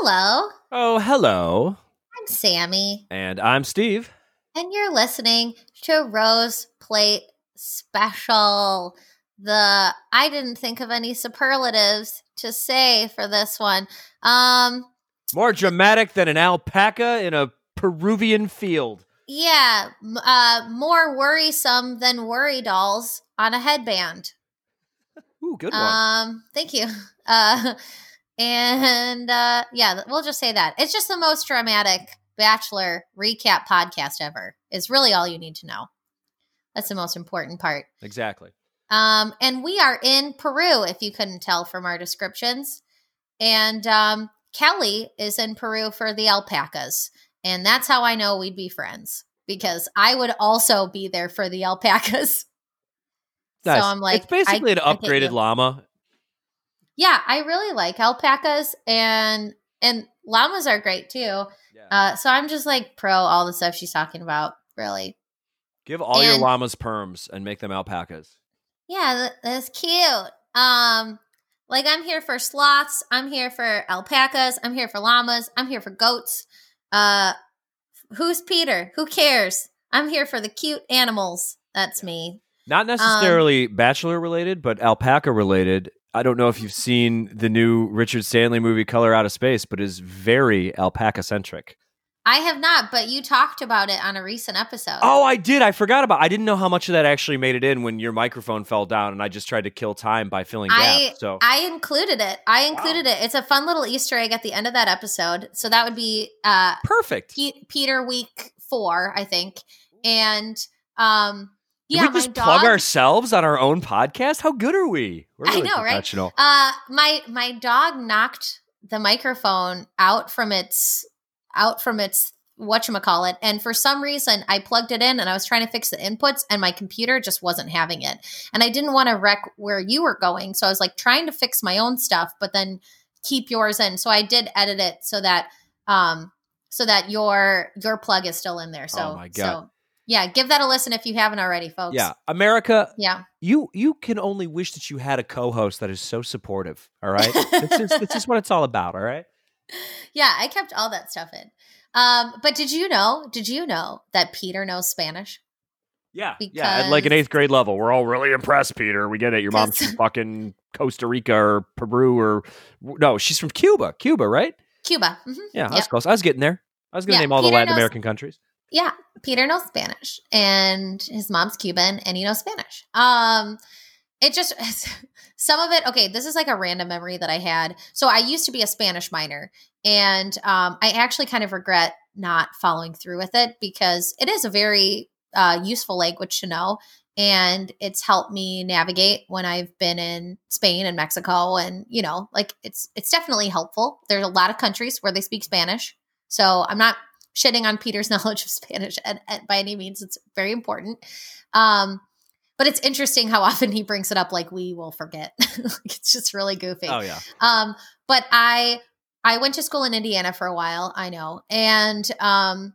Hello, Oh, hello. I'm Sammy, And I'm Steve. and you're listening to Rose Plate Special. The I didn't think of any superlatives to say for this one. Um, More dramatic than an alpaca in a Peruvian field. yeah, uh, more worrisome than worry dolls on a headband. Ooh, good one. Um, thank you. Uh, and uh, yeah, we'll just say that it's just the most dramatic Bachelor recap podcast ever. Is really all you need to know. That's the most important part. exactly. Um, and we are in Peru, if you couldn't tell from our descriptions. And um, Kelly is in Peru for the alpacas, and that's how I know we'd be friends because I would also be there for the alpacas. Nice. So I'm like, it's basically I- an upgraded llama. Yeah, I really like alpacas and and llamas are great too. Yeah. Uh, so I'm just like pro all the stuff she's talking about. Really, Give all your llamas perms and make them alpacas. yeah, that's cute. Um, like I'm here for sloths. I'm here for alpacas. I'm here for llamas. I'm here for goats. Uh, who's Peter? Who cares? I'm here for the cute animals. That's Yeah. me. Not necessarily bachelor related, but alpaca related. I don't know if you've seen the new Richard Stanley movie Color Out of Space, but is very alpaca centric. I have not, but you talked about it on a recent episode. Oh, I did. I forgot about. I didn't know how much of that actually made it in when your microphone fell down, and I just tried to kill time by filling I- gaps. So I included it. I included it. It's a fun little Easter egg at the end of that episode. So that would be uh perfect. Pe- Peter week four, I think. And um Did yeah, we just my plug ourselves on our own podcast? How good are we? We're I really know, right? uh my my dog knocked the microphone out from its out from its call it, and for some reason I plugged it in and I was trying to fix the inputs and my computer just wasn't having it. And I didn't want to wreck where you were going. So I was like trying to fix my own stuff, but then keep yours in. So I did edit it so that um so that your your plug is still in there. So Oh my God. so yeah, give that a listen if you haven't already, folks. Yeah, America, Yeah. you you can only wish that you had a co-host that is so supportive. All right, this is this is what it's all about. All right. Yeah, I kept all that stuff in. Um, but did you know? Did you know that Peter knows Spanish? Yeah, yeah. At like an eighth grade level, we're all really impressed, Peter. We get it. Your mom's from fucking Costa Rica or Peru or no, she's from Cuba. Cuba, right? Cuba. hmm Yeah, I Yep. close. I was getting there. I was going to Yeah, name all the Latin knows- American countries. Yeah, Peter knows Spanish, and his mom's Cuban, and he knows Spanish. Um, it just some of it. Okay, this is like a random memory that I had. So I used to be a Spanish minor, and um, I actually kind of regret not following through with it because it is a very uh, useful language to know. And it's helped me navigate when I've been in Spain and Mexico, and you know, like it's it's definitely helpful. There's a lot of countries where they speak Spanish, so I'm not shitting on Peter's knowledge of Spanish and, at, by any means. It's very important. Um, but it's interesting how often he brings it up like we will forget. like it's just really goofy. Oh yeah. Um, but I I went to school in Indiana for a while, I know. And um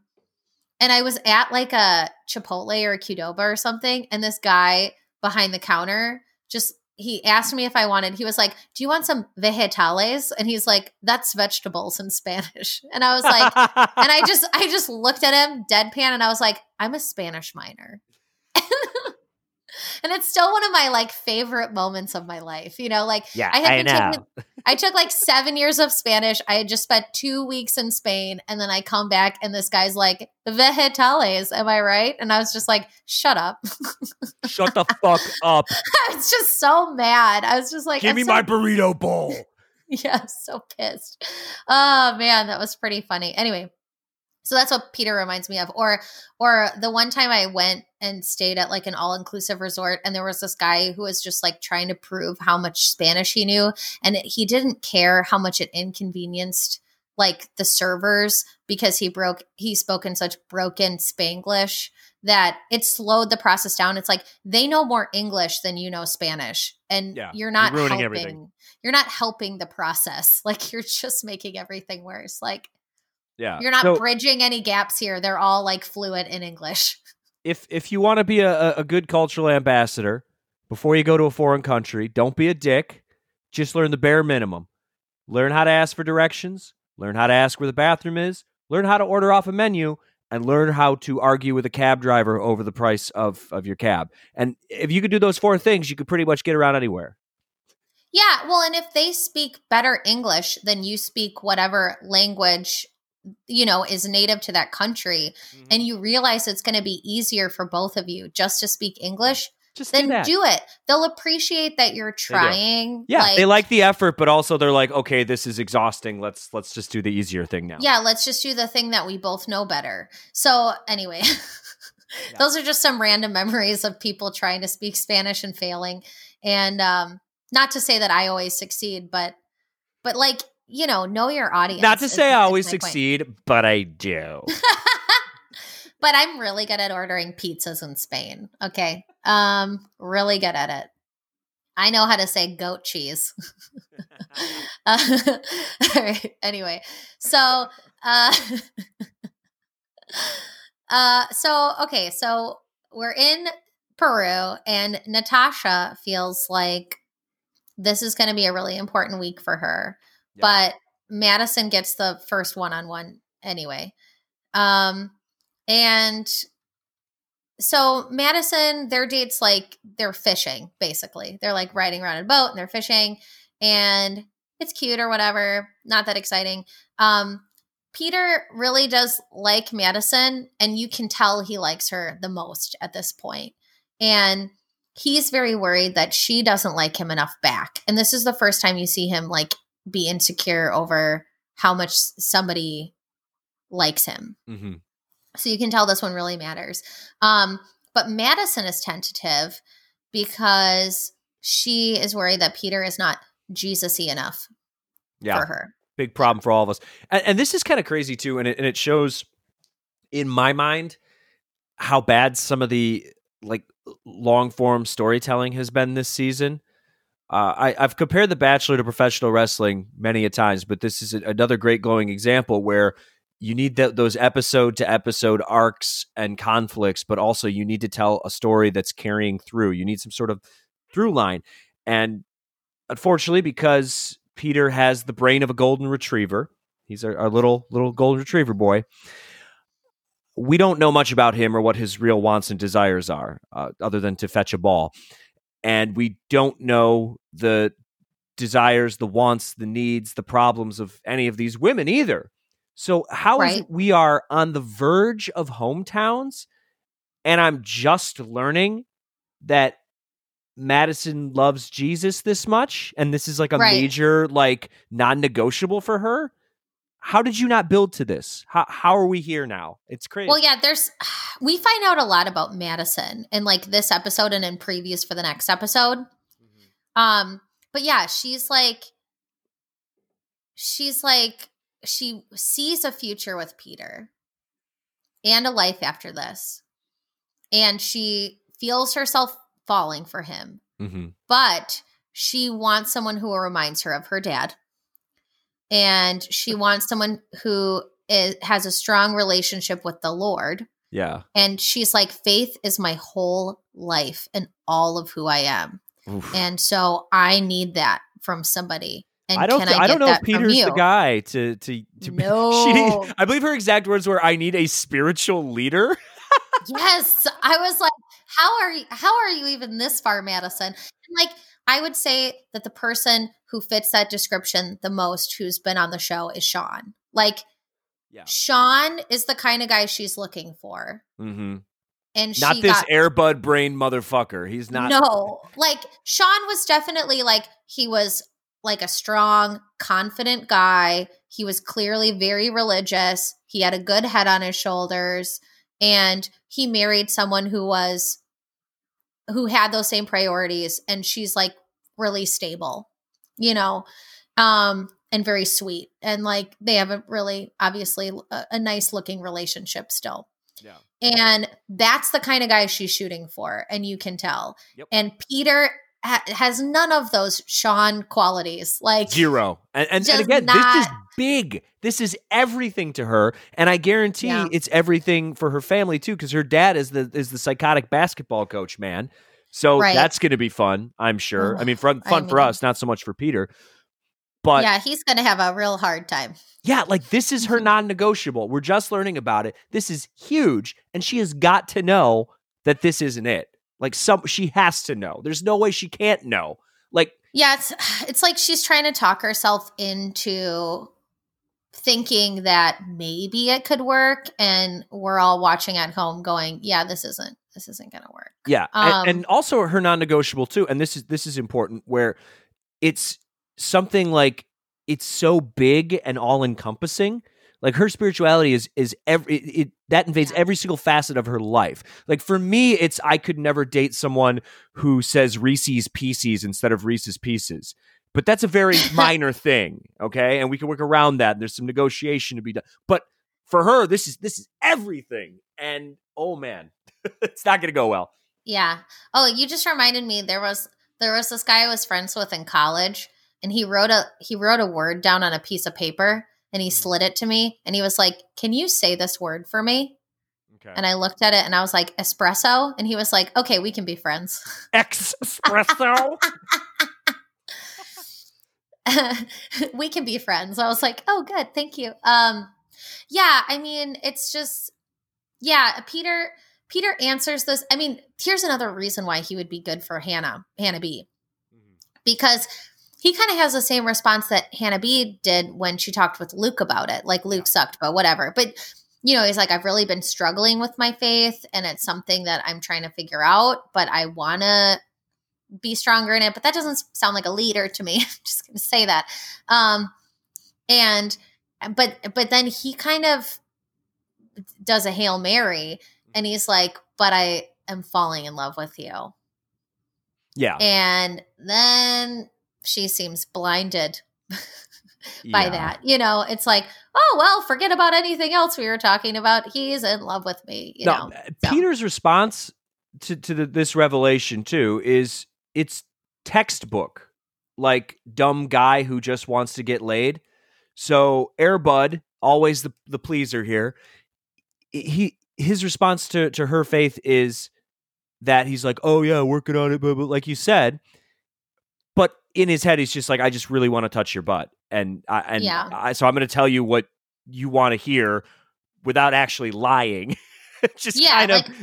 and I was at like a Chipotle or a Qdoba or something, and this guy behind the counter just he asked me if I wanted. He was like, "Do you want some vegetales?" And he's like, "That's vegetables in Spanish." And I was like, and I just I just looked at him deadpan and I was like, I'm a Spanish minor. And it's still one of my like favorite moments of my life. You know, like yeah, I had I taking I took like seven years of Spanish. I had just spent two weeks in Spain, and then I come back, and this guy's like, "Vegetales, am I right?" And I was just like, "Shut up!" Shut the fuck up. I was just so mad. I was just like, Give me so my burrito bowl. yeah, so pissed. Oh man, that was pretty funny. Anyway, so that's what Peter reminds me of. Or or the one time I went and stayed at like an all-inclusive resort and there was this guy who was just like trying to prove how much Spanish he knew and it, he didn't care how much it inconvenienced like the servers because he broke he spoke in such broken Spanglish that it slowed the process down. It's like they know more English than you know Spanish, and Yeah, you're you're not ruining helping. everything. You're not helping the process. Like you're just making everything worse. Like Yeah. you're not So bridging any gaps here. They're all like fluent in English. if if you want to be a, a- a good cultural ambassador before you go to a foreign country, don't be a dick. Just learn the bare minimum. Learn how to ask for directions. learn how to ask where the bathroom is, learn how to order off a menu, and learn how to argue with a cab driver over the price of, of your cab. And if you could do those four things, you could pretty much get around anywhere. Yeah, well, and if they speak better English than you speak whatever language you know is native to that country mm-hmm. and you realize it's going to be easier for both of you just to speak English, just then do, do, it. They'll appreciate that you're trying. Yeah, like, they like the effort, but also they're like, okay, this is exhausting. Let's let's just do the easier thing now. Yeah, let's just do the thing that we both know better. So anyway, yeah. those are just some random memories of people trying to speak Spanish and failing. And um, not to say that I always succeed, but but like you know, know your audience. Not to say I always succeed, point. but I do. but I'm really good at ordering pizzas in Spain. Okay. Um, really good at it. I know how to say goat cheese. uh, all right. Anyway, so uh, uh, so okay, so we're in Peru, and Natasha feels like this is going to be a really important week for her. But Madison gets the first one on one anyway. Um, and so Madison, their dates like they're fishing, basically. They're like riding around in a boat and they're fishing, and it's cute or whatever. Not that exciting. Um, Peter really does like Madison, and you can tell he likes her the most at this point. And he's very worried that she doesn't like him enough back. And this is the first time you see him like be insecure over how much somebody likes him. Mm-hmm. So you can tell this one really matters. Um, but Madison is tentative because she is worried that Peter is not Jesus-y enough yeah. for her. Big problem for all of us. And, and this is kind of crazy too, and it, and it shows in my mind how bad some of the like long form storytelling has been this season. Uh, I, have compared The Bachelor to professional wrestling many a times, but this is a, another great glowing example where you need the, those episode to episode arcs and conflicts, but also you need to tell a story that's carrying through. You need some sort of through line. And unfortunately, because Peter has the brain of a golden retriever, he's our, our little little golden retriever boy. We don't know much about him or what his real wants and desires are, uh, other than to fetch a ball. And we don't know the desires, the wants, the needs, the problems of any of these women either. So how right. is it we are on the verge of hometowns and I'm just learning that Madison loves Jesus this much and this is like a right. major like non-negotiable for her? How did you not build to this? How how are we here now? It's crazy. Well, yeah, there's we find out a lot about Madison in like this episode and in previews for the next episode. Mm-hmm. Um, but yeah, she's like she's like she sees a future with Peter and a life after this. And she feels herself falling for him. Mm-hmm. But she wants someone who reminds her of her dad. And she wants someone who is, has a strong relationship with the Lord. Yeah. And she's like, faith is my whole life and all of who I am. Oof. And so I need that from somebody. And I don't. Th- I, I don't know if Peter's the guy to to to. No. She, I believe her exact words were, "I need a spiritual leader." yes, I was like, "How are you? How are you even this far, Madison?" And like, I would say that the person who fits that description the most, who's been on the show, is Sean. Like, yeah. Sean is the kind of guy she's looking for. Mm-hmm. And not this got, airbud brain motherfucker. He's not. No, like Sean was definitely like he was like a strong, confident guy. He was clearly very religious. He had a good head on his shoulders and he married someone who was who had those same priorities and she's like really stable, you know, um and very sweet and like they have a really obviously a, a nice looking relationship still. Yeah. And that's the kind of guy she's shooting for and you can tell. Yep. And Peter ha- has none of those Sean qualities. Like zero. And, and, and again, not- this is big. This is everything to her, and I guarantee yeah. it's everything for her family too, because her dad is the is the psychotic basketball coach, man. So right. that's going to be fun, I'm sure. I mean, fun, fun I mean, for us, not so much for Peter. But yeah, he's going to have a real hard time. yeah, like this is her Mhm. non-negotiable. We're just learning about it. This is huge, and she has got to know that this isn't it. Like some, she has to know. There's no way she can't know. Like Yeah, it's it's like she's trying to talk herself into thinking that maybe it could work and we're all watching at home going, yeah, this isn't this isn't going to work. Yeah, Um, and, also her non-negotiable too. And this is this is important where it's something like it's so big and all-encompassing. Like her spirituality is is every it, it that invades Yeah. every single facet of her life. Like for me, it's I could never date someone who says Reese's Pieces instead of Reese's Pieces. But that's a very minor thing, okay? And we can work around that. There's some negotiation to be done. But for her, this is this is everything. And oh man, it's not going to go well. Yeah. Oh, you just reminded me there was there was this guy I was friends with in college and he wrote a he wrote a word down on a piece of paper and he slid it to me and he was like, "Can you say this word for me?" Okay. And I looked at it and I was like, "Espresso?" And he was like, "Okay, we can be friends." espresso. we can be friends. I was like, "Oh, good. Thank you." Um yeah, I mean, it's just yeah, Peter Peter answers this. I mean, here's another reason why he would be good for Hannah, Hannah B. because he kind of has the same response that Hannah B did when she talked with Luke about it. Like Luke sucked, but whatever. But you know, he's like, I've really been struggling with my faith, and it's something that I'm trying to figure out, but I want to be stronger in it. But that doesn't sound like a leader to me. I'm just going to say that. Um, and but but then he kind of does a hail mary, and he's like, "But I am falling in love with you." Yeah. And then she seems blinded by Yeah. that. You know, it's like, oh, well, forget about anything else we were talking about. He's in love with me, you no, know. uh, so. Peter's response to to the, this revelation too is it's textbook, like dumb guy who just wants to get laid. So Airbud, always the the pleaser here. He his response to to her faith is that he's like, oh yeah, working on it, but like you said. But in his head, he's just like, I just really want to touch your butt, and I and Yeah. I, so I'm going to tell you what you want to hear without actually lying. just Yeah, kind like- of.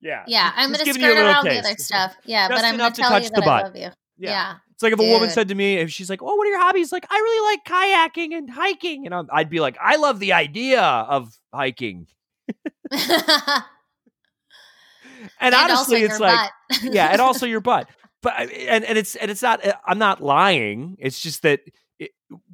Yeah. Yeah, I'm going to giving you a skirt around the other stuff. Yeah, Just but I'm going to tell touch you the that butt. I love you. Yeah. Yeah. It's like if a woman said to me, if she's like, "Oh, what are your hobbies?" Like, I really like kayaking and hiking, and I'm, I'd be like, "I love the idea of hiking." And, also honestly, it's like, butt. yeah, and also your butt. But and and it's and it's not. uh, I'm not lying. It's just that it,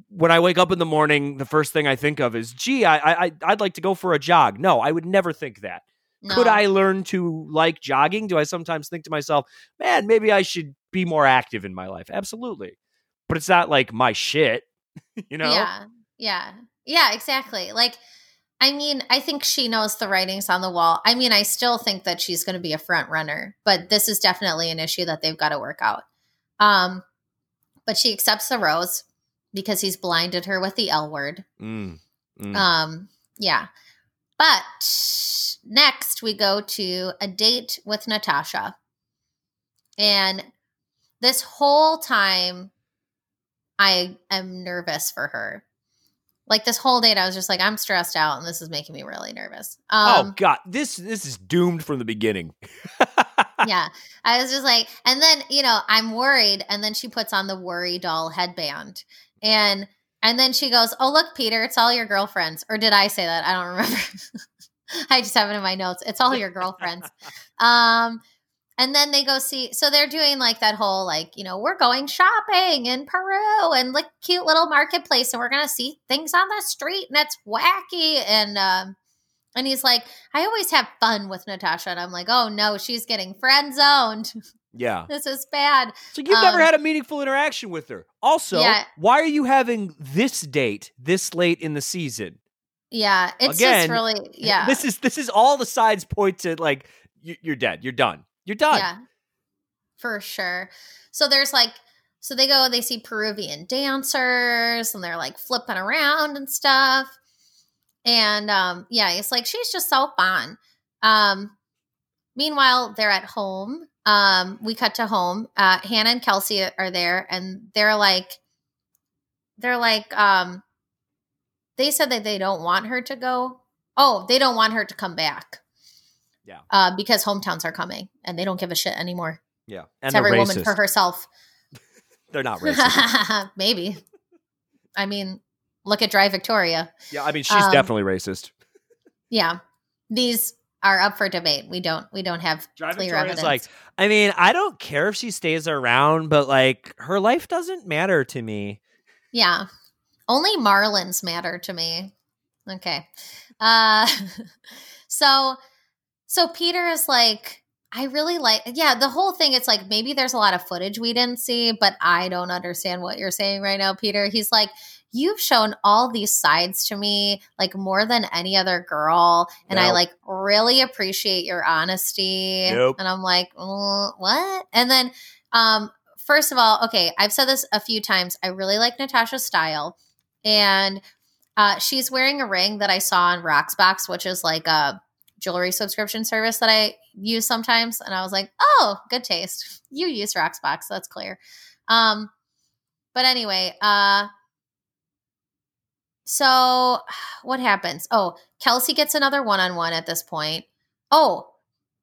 when I wake up in the morning, the first thing I think of is, "Gee, I I I'd like to go for a jog." No, I would never think that. Could I learn to like jogging? Do I sometimes think to myself, man, maybe I should be more active in my life? Absolutely. But it's not like my shit, you know? Yeah. Yeah. Yeah, exactly. Like, I mean, I think she knows the writings on the wall. I mean, I still think that she's going to be a front runner, but this is definitely an issue that they've got to work out. Um, but she accepts the rose because he's blinded her with the L word. Mm, mm. Um, yeah. But next we go to a date with Natasha. And this whole time I am nervous for her. Like this whole date I was just like I'm stressed out and this is making me really nervous. oh Um God, this this is doomed from the beginning. yeah. I was just like and then, you know, I'm worried and then she puts on the worry doll headband. And and then she goes, "Oh, look, Peter, it's all your girlfriends." Or did I say that? I don't remember. I just have it in my notes. It's all your girlfriends. Um, and then they go see. So they're doing like that whole like you know we're going shopping in Peru and like cute little marketplace, and we're gonna see things on the street, and it's wacky. And um, and he's like, I always have fun with Natasha, and I'm like, oh no, she's getting friend zoned. yeah. this is bad. So you've never Um, had a meaningful interaction with her. Also, Yeah. why are you having this date this late in the season? Yeah, it's just Again, really yeah. This is this is all the sides point to like you're dead. You're done. You're done. Yeah, for sure. So there's like, so they go, they see Peruvian dancers and they're like flipping around and stuff. And um, yeah, it's like, she's just so fun. Um, meanwhile, they're at home. Um, we cut to home. Uh, Hannah and Kelsey are there and they're like, they're like, um, they said that they don't want her to go. Oh, they don't want her to come back. Yeah. Uh, because hometowns are coming and they don't give a shit anymore. Yeah. It's And they're every woman for herself. They're not racist. Maybe. I mean, look at Dry Victoria. yeah, I mean she's Um, definitely racist. Yeah. These are up for debate. We don't we don't have Dry clear Victoria's evidence. like, I mean, I don't care if she stays around, but like her life doesn't matter to me. Yeah. Only Marlins matter to me. Okay. Uh so so Peter is like I really like yeah, the whole thing it's like maybe there's a lot of footage we didn't see, but I don't understand what you're saying right now, Peter. He's like You've shown all these sides to me like more than any other girl and I like really appreciate your honesty. Nope. And I'm like, "Uh, what? And then um first of all, okay, I've said this a few times. I really like Natasha's style. And uh, she's wearing a ring that I saw on Rocksbox, which is like a jewelry subscription service that I use sometimes. And I was like, oh, good taste. You use Rocksbox. That's clear. Um, but anyway, uh, so what happens? Oh, Kelsey gets another one on one at this point. Oh,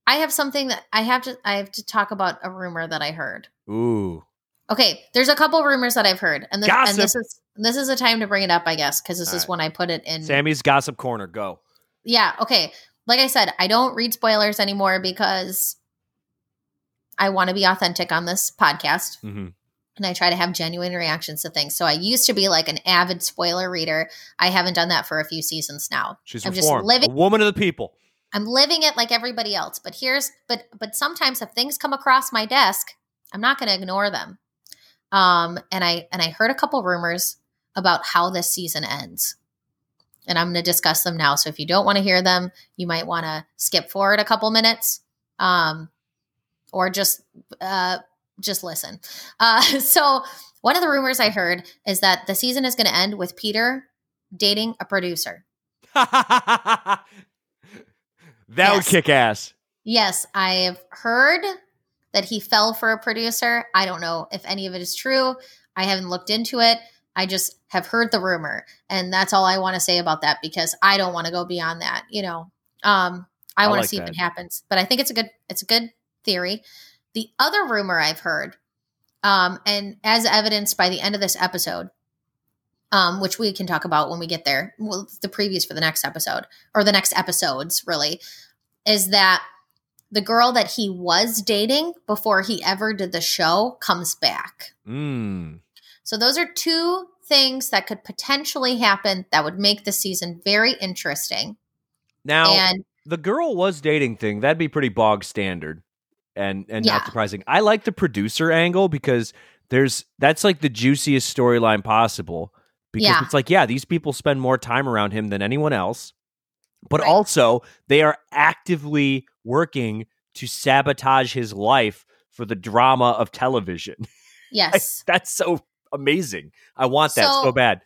I have something that I have to I have to talk about a rumor that I heard. Ooh. Okay, there's a couple rumors that I've heard, and this, and this is this is a time to bring it up, I guess, because this All is right. when I put it in. Sammy's gossip corner, go. Yeah. Okay. Like I said, I don't read spoilers anymore because I want to be authentic on this podcast, hmm and I try to have genuine reactions to things. So I used to be like an avid spoiler reader. I haven't done that for a few seasons now. She's I'm just living- a woman of the people. I'm living it like everybody else. But here's but but sometimes if things come across my desk, I'm not going to ignore them. Um and I and I heard a couple rumors about how this season ends. And I'm going to discuss them now. So if you don't want to hear them, you might want to skip forward a couple minutes. Um or just uh just listen. Uh so one of the rumors I heard is that the season is going to end with Peter dating a producer. that would kick ass. Yes, I've heard that he fell for a producer. I don't know if any of it is true. I haven't looked into it. I just have heard the rumor, and that's all I want to say about that because I don't want to go beyond that. You know, um, I, I want to like see if it happens, but I think it's a good it's a good theory. The other rumor I've heard, um, and as evidenced by the end of this episode, um, which we can talk about when we get there, well, the previews for the next episode or the next episodes, really, is that the girl that he was dating before he ever did the show comes back. Mm. So those are two things that could potentially happen that would make the season very interesting. Now, and the girl was dating thing, that'd be pretty bog standard and and Yeah. not surprising. I like the producer angle because there's that's like the juiciest storyline possible because Yeah. it's like yeah, these people spend more time around him than anyone else. But Right. also, they are actively working to sabotage his life for the drama of television. yes. that's so amazing. I want that so, So- bad.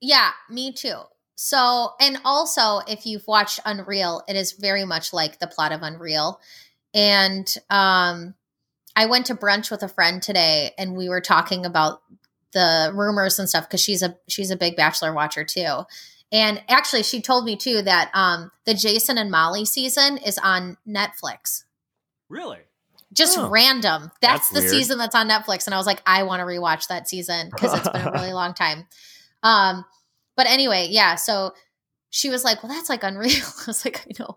Yeah, me too. So, and also, if you've watched Unreal, it is very much like the plot of Unreal. And um, I went to brunch with a friend today, and we were talking about the rumors and stuff because she's a she's a big Bachelor watcher too. And actually, she told me too that um, the Jason and Molly season is on Netflix. Really? Just Oh. random. That's, That's the weird. season that's on Netflix, and I was like, I want to rewatch that season because it's been a really long time. Um, but anyway, yeah. So she was like, "Well, that's like unreal." I was like, "I know."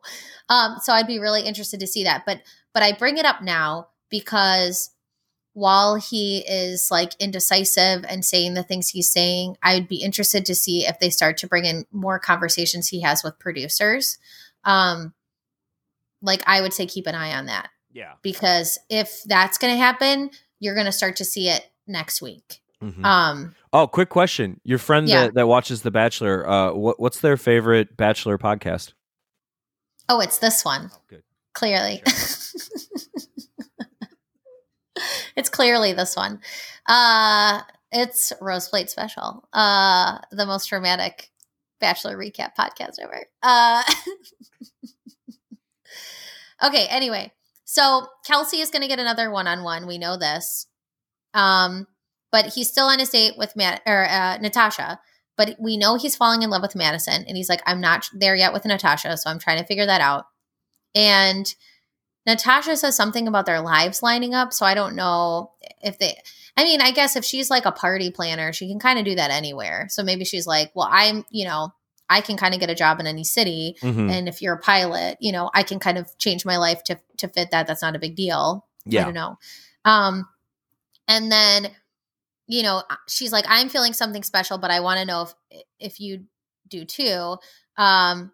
Um, so I'd be really interested to see that. But but I bring it up now because while he is like indecisive and saying the things he's saying, I would be interested to see if they start to bring in more conversations he has with producers. Um, like I would say, keep an eye on that Yeah. because if that's going to happen, you're going to start to see it next week. Mhm. Um, Oh, quick question. Your friend Yeah. that, that watches The Bachelor, uh, what, what's their favorite Bachelor podcast? oh, it's this one. Oh, good. Clearly. it's clearly this one. Uh, it's Rose Plate Special, uh, the most dramatic Bachelor recap podcast ever. Uh, okay, anyway. So Kelsey is going to get another one on one. We know this. Um, but he's still on his date with Matt or uh, Natasha. But we know he's falling in love with Madison, and he's like, "I'm not there yet with Natasha, so I'm trying to figure that out." And Natasha says something about their lives lining up, so I don't know if they. I mean, I guess if she's like a party planner, she can kind of do that anywhere. So maybe she's like, "Well, I'm, you know, I can kind of get a job in any city, Mhm. and if you're a pilot, you know, I can kind of change my life to to fit that. That's not a big deal." Yeah. I don't know. Um, and then, you know, she's like, I'm feeling something special, but I want to know if if you do too. Um,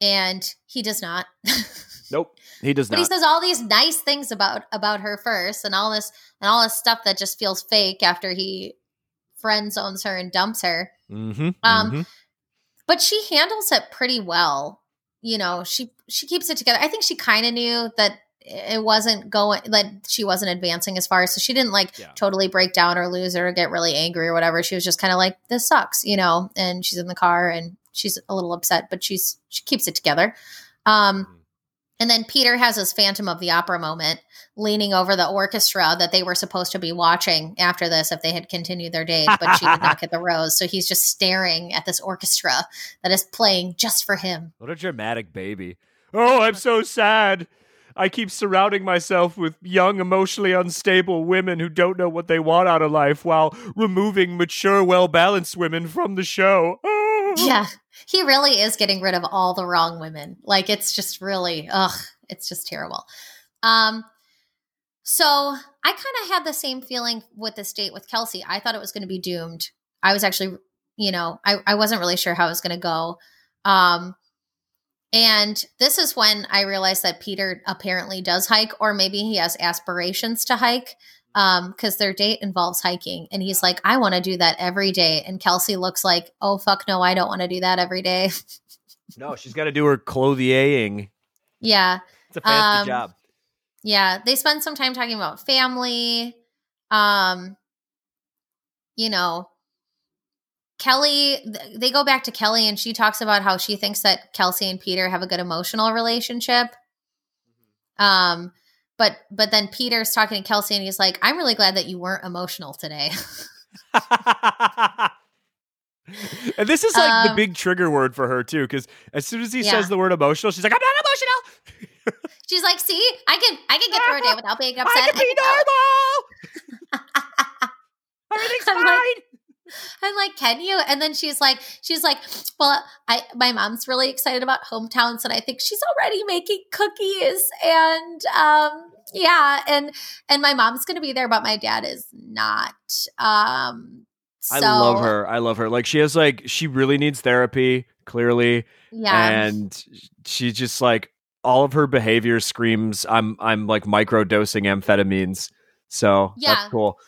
and he does not. Nope. He does not. but not. he says all these nice things about about her first, and all this and all this stuff that just feels fake after he friend zones her and dumps her. mm-hmm. Um, mhm. But she handles it pretty well. You know, she she keeps it together. I think she kind of knew that it wasn't going that she wasn't advancing as far so she didn't like Yeah. totally break down or lose or get really angry or whatever she was just kind of like this sucks you know and she's in the car and she's a little upset but she's she keeps it together um Mhm. And then peter has his phantom of the opera moment leaning over the orchestra that they were supposed to be watching after this if they had continued their date but she did not get the rose so he's just staring at this orchestra that is playing just for him What a dramatic baby. Oh, I'm so sad. I keep surrounding myself with young, emotionally unstable women who don't know what they want out of life while removing mature, well balanced women from the show. Oh. Yeah, he really is getting rid of all the wrong women. Like it's just really, ugh, it's just terrible. Um, so I kind of had the same feeling with this date with Kelsey. I thought it was going to be doomed. I was actually, you know, I, I wasn't really sure how it was going to go. Um, and this is when I realized that Peter apparently does hike, or maybe he has aspirations to hike um because their date involves hiking. And he's like i want to do that every day. And kelsey looks like oh fuck no i don't want to do that every day. No, she's got to do her clothiering. yeah It's a fancy Um, job. yeah they spend some time talking about family um you know kelly th- they go back to kelly and she talks about how she thinks that kelsey and peter have a good emotional relationship. Um but but then peter's talking to kelsey and he's like i'm really glad that you weren't emotional today and this is like the Um, big trigger word for her too, because as soon as he Yeah. says the word emotional, she's like, "I'm not emotional. she's like see i can i can get through a day without being upset I can be normal. Everything's I'm fine." like- I'm like, can you? And then she's like, she's like, well, I my mom's really excited about hometowns, and I think she's already making cookies, and um, yeah, and and my mom's gonna be there, but my dad is not. Um, I love her. I love her. Like she has like she really needs therapy, clearly, Yeah, and she just like all of her behavior screams, "I'm I'm like micro dosing amphetamines." So Yeah. that's cool.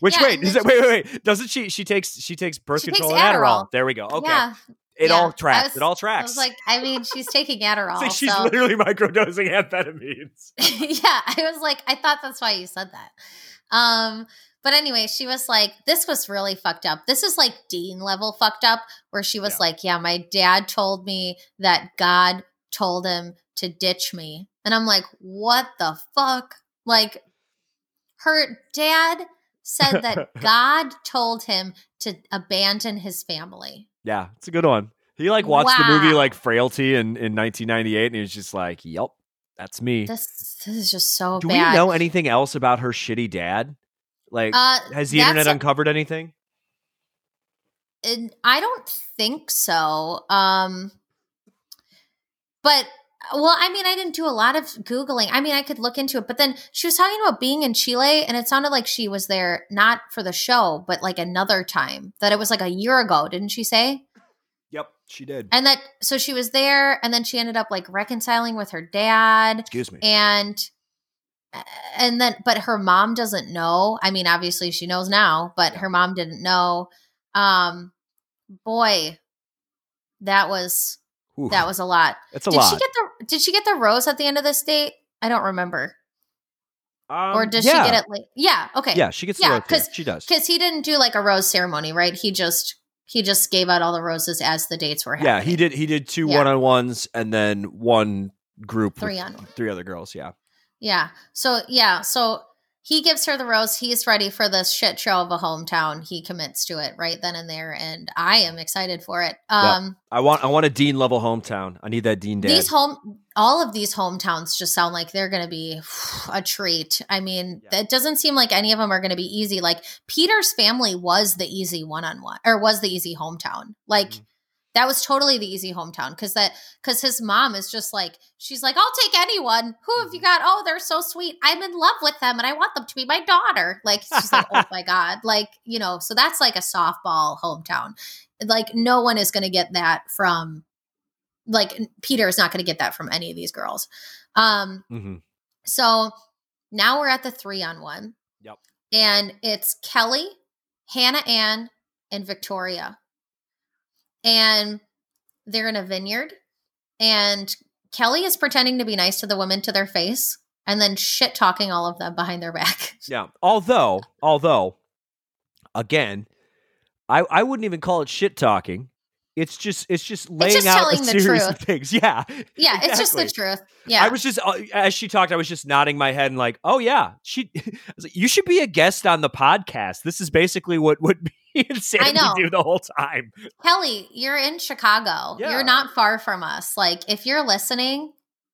Which Yeah, wait, it, wait, wait, wait? Doesn't she? She takes she takes birth She takes control and Adderall. Adderall. There we go. Okay, yeah. it yeah. all tracks. was- it all I tracks. was like, I mean, she's taking Adderall, like she's so literally microdosing amphetamines. yeah, I was like, I thought that's why you said that. Um, but anyway, she was like, this was really fucked up. This is like Dean level fucked up, where she was Yeah. like, yeah, my dad told me that God told him to ditch me. And I'm like, what the fuck? Like, her dad said that God told him to abandon his family. Yeah, it's a good one. He like watched the movie like Frailty in in 1998, and he was just like, "Yep, that's me." This, this is just so bad. Do bad. we know anything else about her shitty dad? Like, Uh, has the internet uncovered anything? I don't think so. Um but well, I mean, I didn't do a lot of googling. I mean, I could look into it, but then she was talking about being in Chile and it sounded like she was there not for the show, but like another time. That it was like a year ago, didn't she say? Yep, she did. And that so she was there and then she ended up like reconciling with her dad Excuse me. and and then but her mom doesn't know i mean obviously she knows now but her mom didn't know um boy that was Oof, that was a lot it's a did lot. she get the did she get the rose at the end of this date i don't remember Um, or does yeah. she get it late yeah okay Yeah, she gets Yeah, the rose. 'cause- She does. because he didn't do like a rose ceremony right he just he just gave out all the roses as the dates were happening Yeah, he did. He did two Yeah. one on ones and then one group three on three other girls. Yeah, Yeah. So yeah. So he gives her the rose. He's ready for this shit show of a hometown. He commits to it right then and there, and I am excited for it. Um, I want I want a Dean level hometown. I need that Dean dad. these home, all of these hometowns just sound like they're going to be a treat. I mean, Yeah. it doesn't seem like any of them are going to be easy. Like Peter's family was the easy one on one, or was the easy hometown. Like Mhm. That was totally the easy hometown because that because his mom is just like she's like i'll take anyone. Who have you got? Oh they're so sweet. I'm in love with them and i want them to be my daughter. Like she's like oh my god. Like you know so that's like a softball hometown. Like no one is going to get that from like peter is not going to get that from any of these girls. Um Mhm. so now we're at the three on one Yep. and it's kelly hannah ann and victoria and they're in a vineyard and kelly is pretending to be nice to the women to their face and then shit talking all of them behind their back Yeah. Although, although, again, I I wouldn't even call it shit talking. It's just it's just laying just out a series of truth. things. Yeah. yeah it's just the truth yeah I was just uh, as she talked, I was just nodding my head and like, oh yeah, she. I was like, you should be a guest on the podcast. This is basically what what me and Sandy know. do the whole time. kelly you're in chicago Yeah. you're not far from us like if you're listening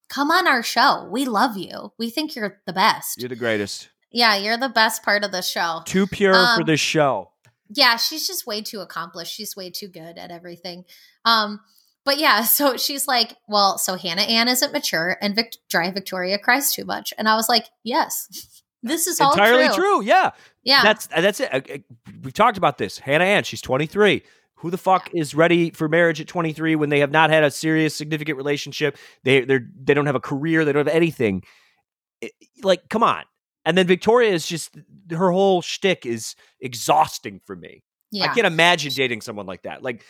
come on our show we love you we think you're the best You're the greatest. yeah you're the best part of the show Too pure for Um, this show. yeah she's just way too accomplished she's way too good at everything um but yeah so she's like well so hannah ann isn't mature and Vic- dry victoria cries too much and i was like yes this is all Entirely true. true. Yeah. yeah That's that's it. Uh, uh, We've talked about this. Hannah Ann, she's 23. Who the fuck is ready for marriage at 23 when they have not had a serious, significant relationship? They they they don't have a career. They don't have anything. It- like, come on. And then Victoria is just her whole shtick is exhausting for me. yeah I can't imagine dating someone like that. Like,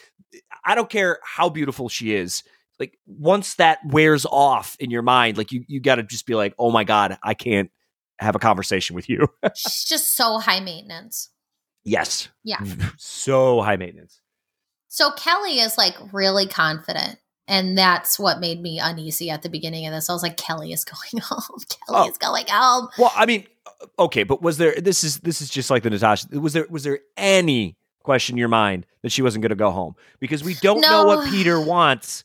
I don't care how beautiful she is. Like, once that wears off in your mind, like you you got to just be like, oh my god, I can't have a conversation with you. she's just so high maintenance yes. yeah so high maintenance. So Kelly is like really confident. And that's what made me uneasy at the beginning of this. I was like, Kelly is going home. Kelly Oh. is going home. Well, I mean, uh, okay, but was there? This is this is just like the Natasha. Was there was there any question in your mind that she wasn't going to go home because we don't know what Peter wants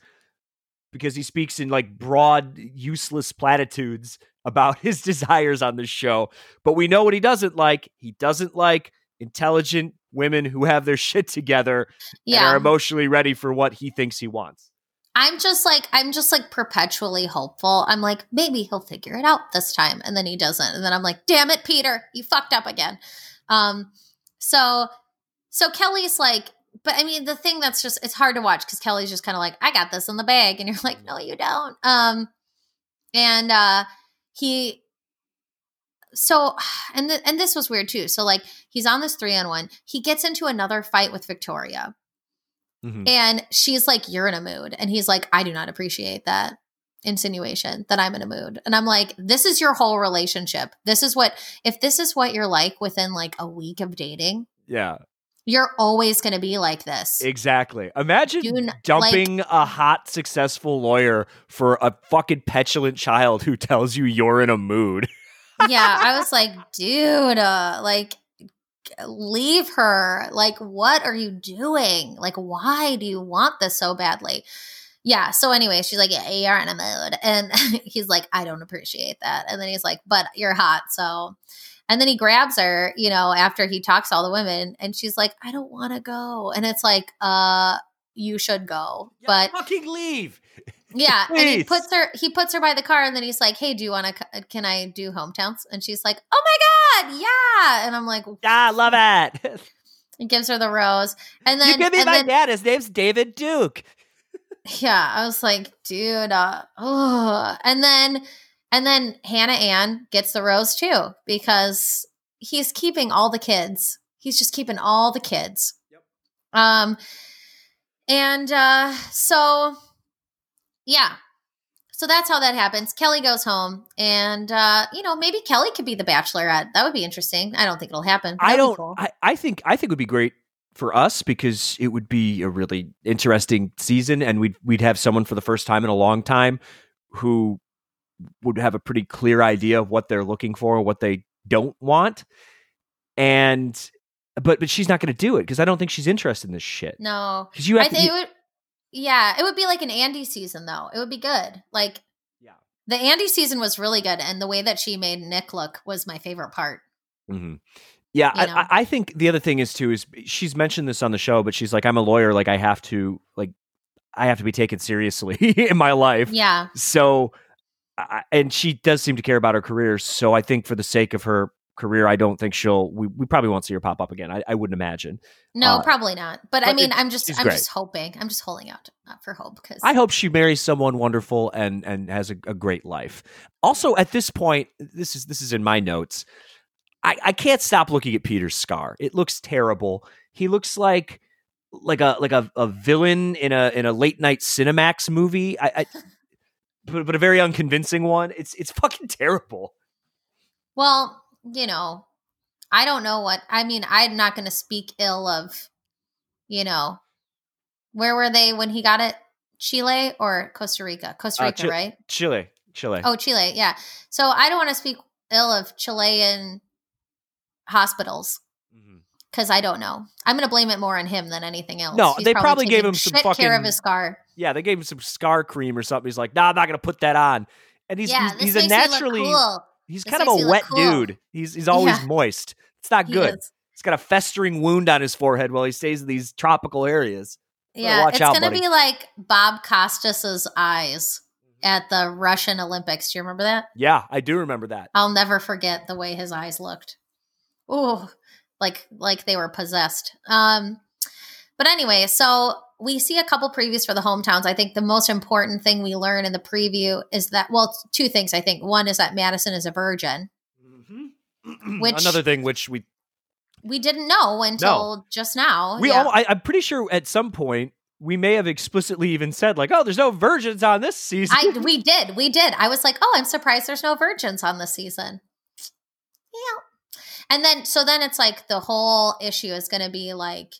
because he speaks in like broad, useless platitudes about his desires on this show. But we know what he doesn't like. He doesn't like intelligent women who have their shit together and are emotionally ready for what he thinks he wants. I'm just like, I'm just like perpetually hopeful. I'm like, maybe he'll figure it out this time. And then he doesn't. And then I'm like, damn it, Peter, you fucked up again. Um, so, so Kelly's like, but I mean, the thing that's just, it's hard to watch because Kelly's just kind of like, I got this in the bag. And you're like, no, you don't. Um, and, uh, he, so, and, and this was weird too. So like, he's on this three on one. He gets into another fight with Victoria. Mhm. And she's like, You're in a mood. And he's like, I do not appreciate that insinuation that I'm in a mood. And I'm like, This is your whole relationship. This is what, if this is what you're like within like a week of dating, Yeah, you're always going to be like this. Exactly. Imagine n- dumping a hot, successful lawyer for a fucking petulant child who tells you you're in a mood. yeah. I was like, Dude, uh, like, leave her. Like, what are you doing? Like, why do you want this so badly? Yeah. So anyway, she's like, yeah, you're in a mood. And he's like, I don't appreciate that. And then he's like, but you're hot. So, and then he grabs her, you know, after he talks to all the women and she's like, I don't want to go. And it's like, uh, you should go. But fucking leave. yeah. And he puts her, he puts her by the car and then he's like, Hey, do you want to, can I do hometowns? And she's like, Oh my God. Yeah. And I'm like, Ah, love it. he gives her the rose. And then, you give me and my then, dad. His name's David Duke. yeah i was like dude uh, oh and then and then hannah ann gets the rose too because he's keeping all the kids he's just keeping all the kids Yep. um and uh so yeah so that's how that happens kelly goes home and uh you know maybe kelly could be the bachelorette that would be interesting i don't think it'll happen I don't. cool. I, I think. I think it would be great for us because it would be a really interesting season, and we'd we'd have someone for the first time in a long time who would have a pretty clear idea of what they're looking for, what they don't want. And but but she's not going to do it because I don't think she's interested in this shit. No, Because you have I to, think you- it would. Yeah, it would be like an Andi season though. It would be good. Like Yeah. the Andi season was really good, and the way that she made Nick look was my favorite part. Mm-hmm. Yeah, You know? I I think the other thing is too is she's mentioned this on the show, but she's like, I'm a lawyer, like I have to like I have to be taken seriously in my life. Yeah, So, I, and she does seem to care about her career. So I think for the sake of her career, I don't think she'll. We, we probably won't see her pop up again. I, I wouldn't imagine. no, Uh, probably not. But, I mean, it- I'm just, I'm great. just hoping. I'm just holding out uh, for hope because I hope she marries someone wonderful and and has a, a great life. Also, at this point, this is this is in my notes. I, I can't stop looking at Peter's scar. It looks terrible. He looks like like a like a, a villain in a in a late night Cinemax movie. I, I but, but a very unconvincing one. It's it's fucking terrible. Well, you know, I don't know what I mean. I'm not going to speak ill of, you know, where were they when he got it? Chile or Costa Rica? Costa Uh, Rica, right? Chile, Chile. Oh, Chile, yeah. So I don't want to speak ill of Chilean hospitals because I don't know. I'm going to blame it more on him than anything else. No, they probably gave him some shit care of his scar. Yeah, they gave him some scar cream or something. He's like, nah, I'm not gonna put that on. And he's yeah, he's, he's a naturally cool. he's This kind of a wet cool. dude. He's he's always Yeah. moist. It's not good. He's got a festering wound on his forehead while he stays in these tropical areas. Yeah, watch it's out, gonna buddy. be like Bob Costas's eyes at the Russian Olympics. Do you remember that? Yeah, I do remember that. I'll never forget the way his eyes looked. Ooh, like like they were possessed. Um, but anyway, so we see a couple previews for the hometowns. I think the most important thing we learn in the preview is that well, two things. I think one is that Madison is a virgin. Mm-hmm. Which- Another thing which we We didn't know until just now. we Yeah. all I, I'm pretty sure at some point we may have explicitly even said like, oh, there's no virgins on this season. I we did. We did. I was like, "Oh, I'm surprised there's no virgins on this season." Yeah. And then so then it's like the whole issue is going to be like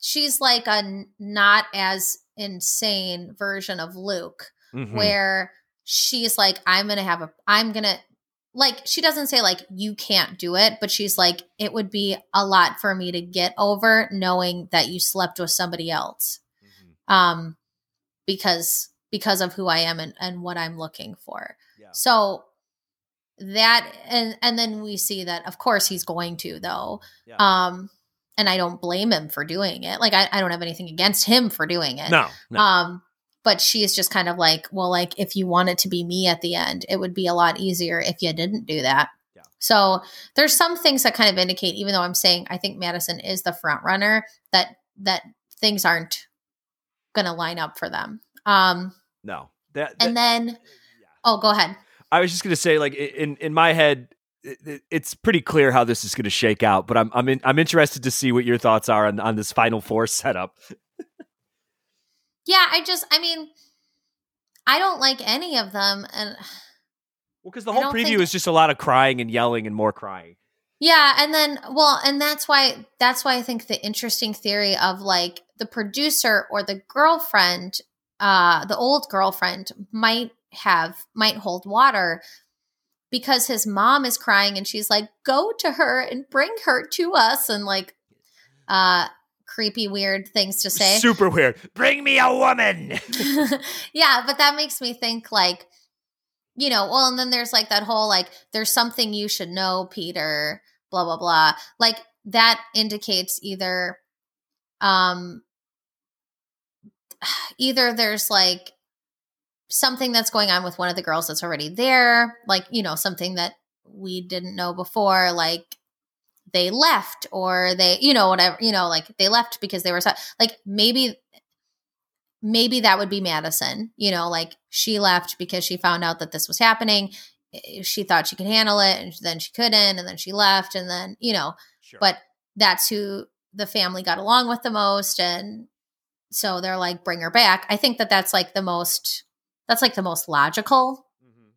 she's like a not as insane version of Luke Mhm. where she's like I'm to have a I'm to like she doesn't say like you can't do it, but she's like it would be a lot for me to get over knowing that you slept with somebody else Mhm. um because because of who I am and, and what I'm looking for. Yeah. So that and and then we see that of course he's going to though. Yeah. Um and I don't blame him for doing it. Like I, I don't have anything against him for doing it. No, no. Um but she's just kind of like, well, like if you want it to be me at the end, it would be a lot easier if you didn't do that. Yeah. So there's some things that kind of indicate, even though I'm saying I think Madison is the front runner, that that things aren't gonna line up for them. Um no. That, and then yeah. oh go ahead. I was just gonna say, like in in my head, it, it- it's pretty clear how this is gonna shake out. But I'm I'm in, I'm interested to see what your thoughts are on on this final four setup. Yeah, I just I mean I don't like any of them and Well, because the whole preview think- is just a lot of crying and yelling and more crying. Yeah, and then well, and that's why that's why I think the interesting theory of like the producer or the girlfriend, uh the old girlfriend might have might hold water because his mom is crying and she's like go to her and bring her to us and like uh creepy weird things to say. Super weird. Bring me a woman. yeah, but that makes me think like, you know, well, and then there's like that whole like, there's something you should know, Peter, blah, blah, blah. Like that indicates either, um, either there's like something that's going on with one of the girls that's already there, like, you know, something that we didn't know before, like they left or they, you know, whatever, you know, like they left because they were so, like maybe maybe that would be Madison. You know, like she left because she found out that this was happening. She thought she could handle it and then she couldn't and then she left and then, you know, Sure. but that's who the family got along with the most and so they're like bring her back. I think that that's like the most that's like the most logical Mhm.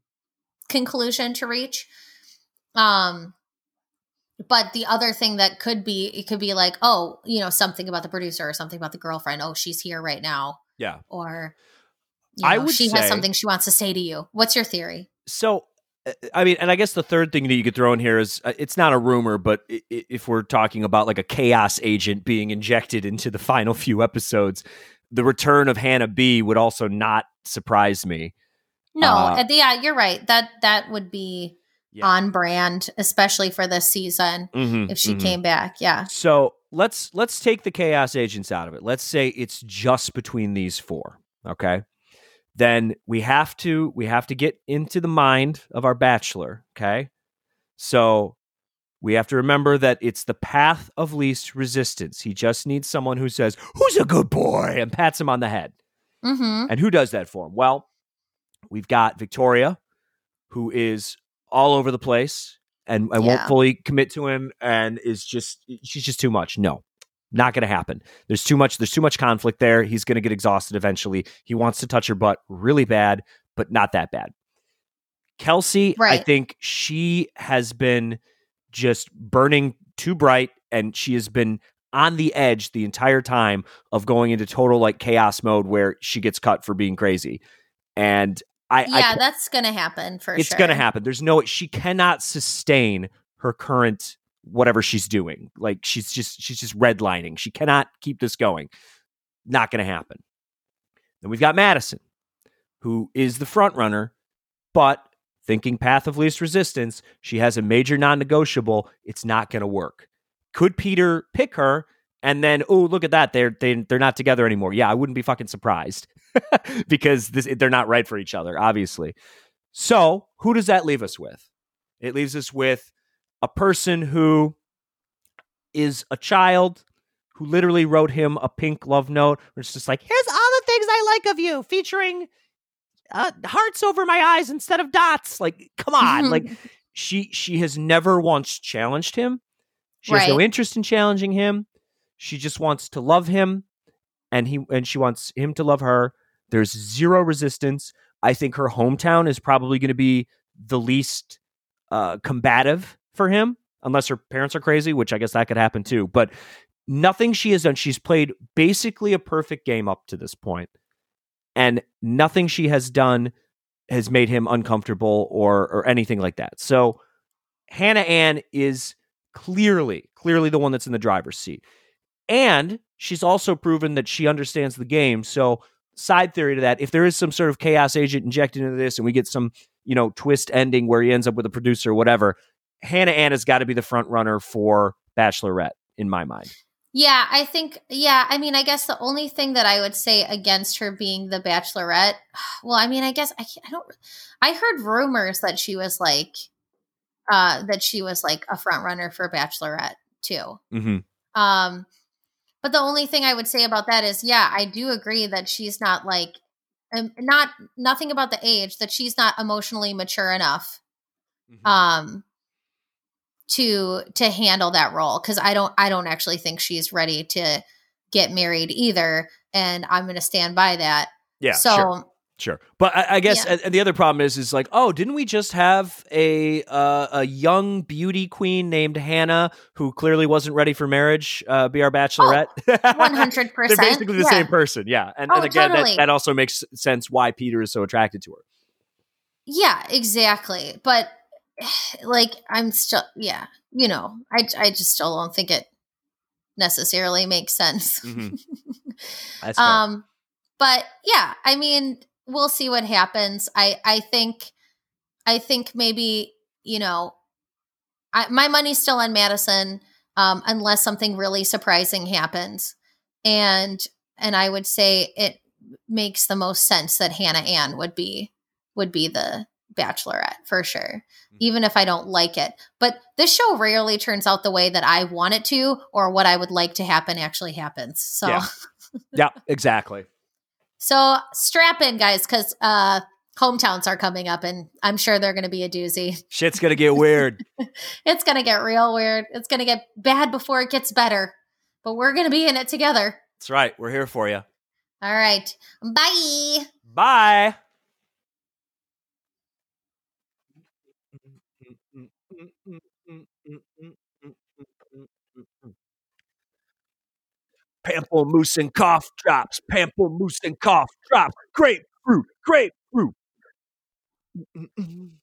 conclusion to reach. Um but the other thing that could be it could be like, oh, you know, something about the producer or something about the girlfriend. Oh, she's here right now yeah. or you I would she say- has something she wants to say to you. What's your theory? So uh, I mean, and I guess the third thing that you could throw in here is uh, it's not a rumor, but if we're talking about like a chaos agent being injected into the final few episodes, the return of Hannah B would also not surprise me. No, uh, yeah, you're right. That that would be yeah. on brand, especially for this season mm-hmm, if she mm-hmm. came back. Yeah. So let's let's take the chaos agents out of it. Let's say it's just between these four. Okay. Then we have to we have to get into the mind of our bachelor. Okay. So we have to remember that it's the path of least resistance. He just needs someone who says, Who's a good boy? and pats him on the head. Mm-hmm. And who does that for him? Well, we've got Victoria, who is all over the place and, and yeah. won't fully commit to him and is just, she's just too much. No, not going to happen. There's too much, there's too much conflict there. He's going to get exhausted eventually. He wants to touch her butt really bad, but not that bad. Kelsey, right. I think she has been just burning too bright and she has been on the edge the entire time of going into total like chaos mode where she gets cut for being crazy. And I Yeah, I, that's gonna happen for sure. it's sure. gonna happen. There's no she cannot sustain her current whatever she's doing. Like she's just she's just redlining. She cannot keep this going. Not gonna happen. Then we've got Madison, who is the front runner, but thinking path of least resistance, she has a major non negotiable. It's not going to work. Could Peter pick her and then, oh, look at that. They're, they, they're not together anymore. Yeah, I wouldn't be fucking surprised because this, they're not right for each other, obviously. So, who does that leave us with? It leaves us with a person who is a child who literally wrote him a pink love note. Where it's just like, here's all the things I like of you, featuring uh, hearts over my eyes instead of dots. Like, come on. like she she has never once challenged him. She right. has no interest in challenging him. She just wants to love him and he and she wants him to love her. There's zero resistance. I think her hometown is probably going to be the least uh, combative for him, unless her parents are crazy, which I guess that could happen too. But nothing she has done. She's played basically a perfect game up to this point and nothing she has done has made him uncomfortable or or anything like that. So Hannah Ann is clearly clearly the one that's in the driver's seat. And she's also proven that she understands the game. So side theory to that, if there is some sort of chaos agent injected into this and we get some, you know, twist ending where he ends up with a producer or whatever, Hannah Ann has got to be the front runner for Bachelorette in my mind. Yeah, I think, yeah, I mean, I guess the only thing that I would say against her being the bachelorette, well, I mean, I guess I, I don't, I heard rumors that she was like, uh, that she was like a front runner for bachelorette too. Mm-hmm. Um, but the only thing I would say about that is, yeah, I do agree that she's not like, um, not nothing about the age that she's not emotionally mature enough. Mm-hmm. Um, to to handle that role because I don't I don't actually think she's ready to get married either, and I'm going to stand by that. Yeah. So. Sure. Sure, but I, I guess yeah. the other problem is, is like, oh, didn't we just have a uh, a young beauty queen named Hannah who clearly wasn't ready for marriage uh, be our bachelorette? Oh, one hundred percent. They're basically the yeah. same person, yeah. And, oh, and again, totally. that, that also makes sense why Peter is so attracted to her. Yeah, exactly. But like, I'm still, yeah, you know, I I just still don't think it necessarily makes sense. Mm-hmm. um, but yeah, I mean, we'll see what happens. I I think I think maybe you know, I, my money's still on Madison um, unless something really surprising happens, and and I would say it makes the most sense that Hannah Ann would be would be the Bachelorette for sure, mm-hmm. even if I don't like it. But this show rarely turns out the way that I want it to or what I would like to happen actually happens. So, yeah, yeah exactly. So strap in, guys, because uh, hometowns are coming up, and I'm sure they're going to be a doozy. Shit's going to get weird. it's going to get real weird. It's going to get bad before it gets better, but we're going to be in it together. That's right. We're here for you. All right. Bye. Bye. Pamplemousse and cough drops. Pamplemousse and cough drops. Grapefruit, grapefruit. Mm-mm.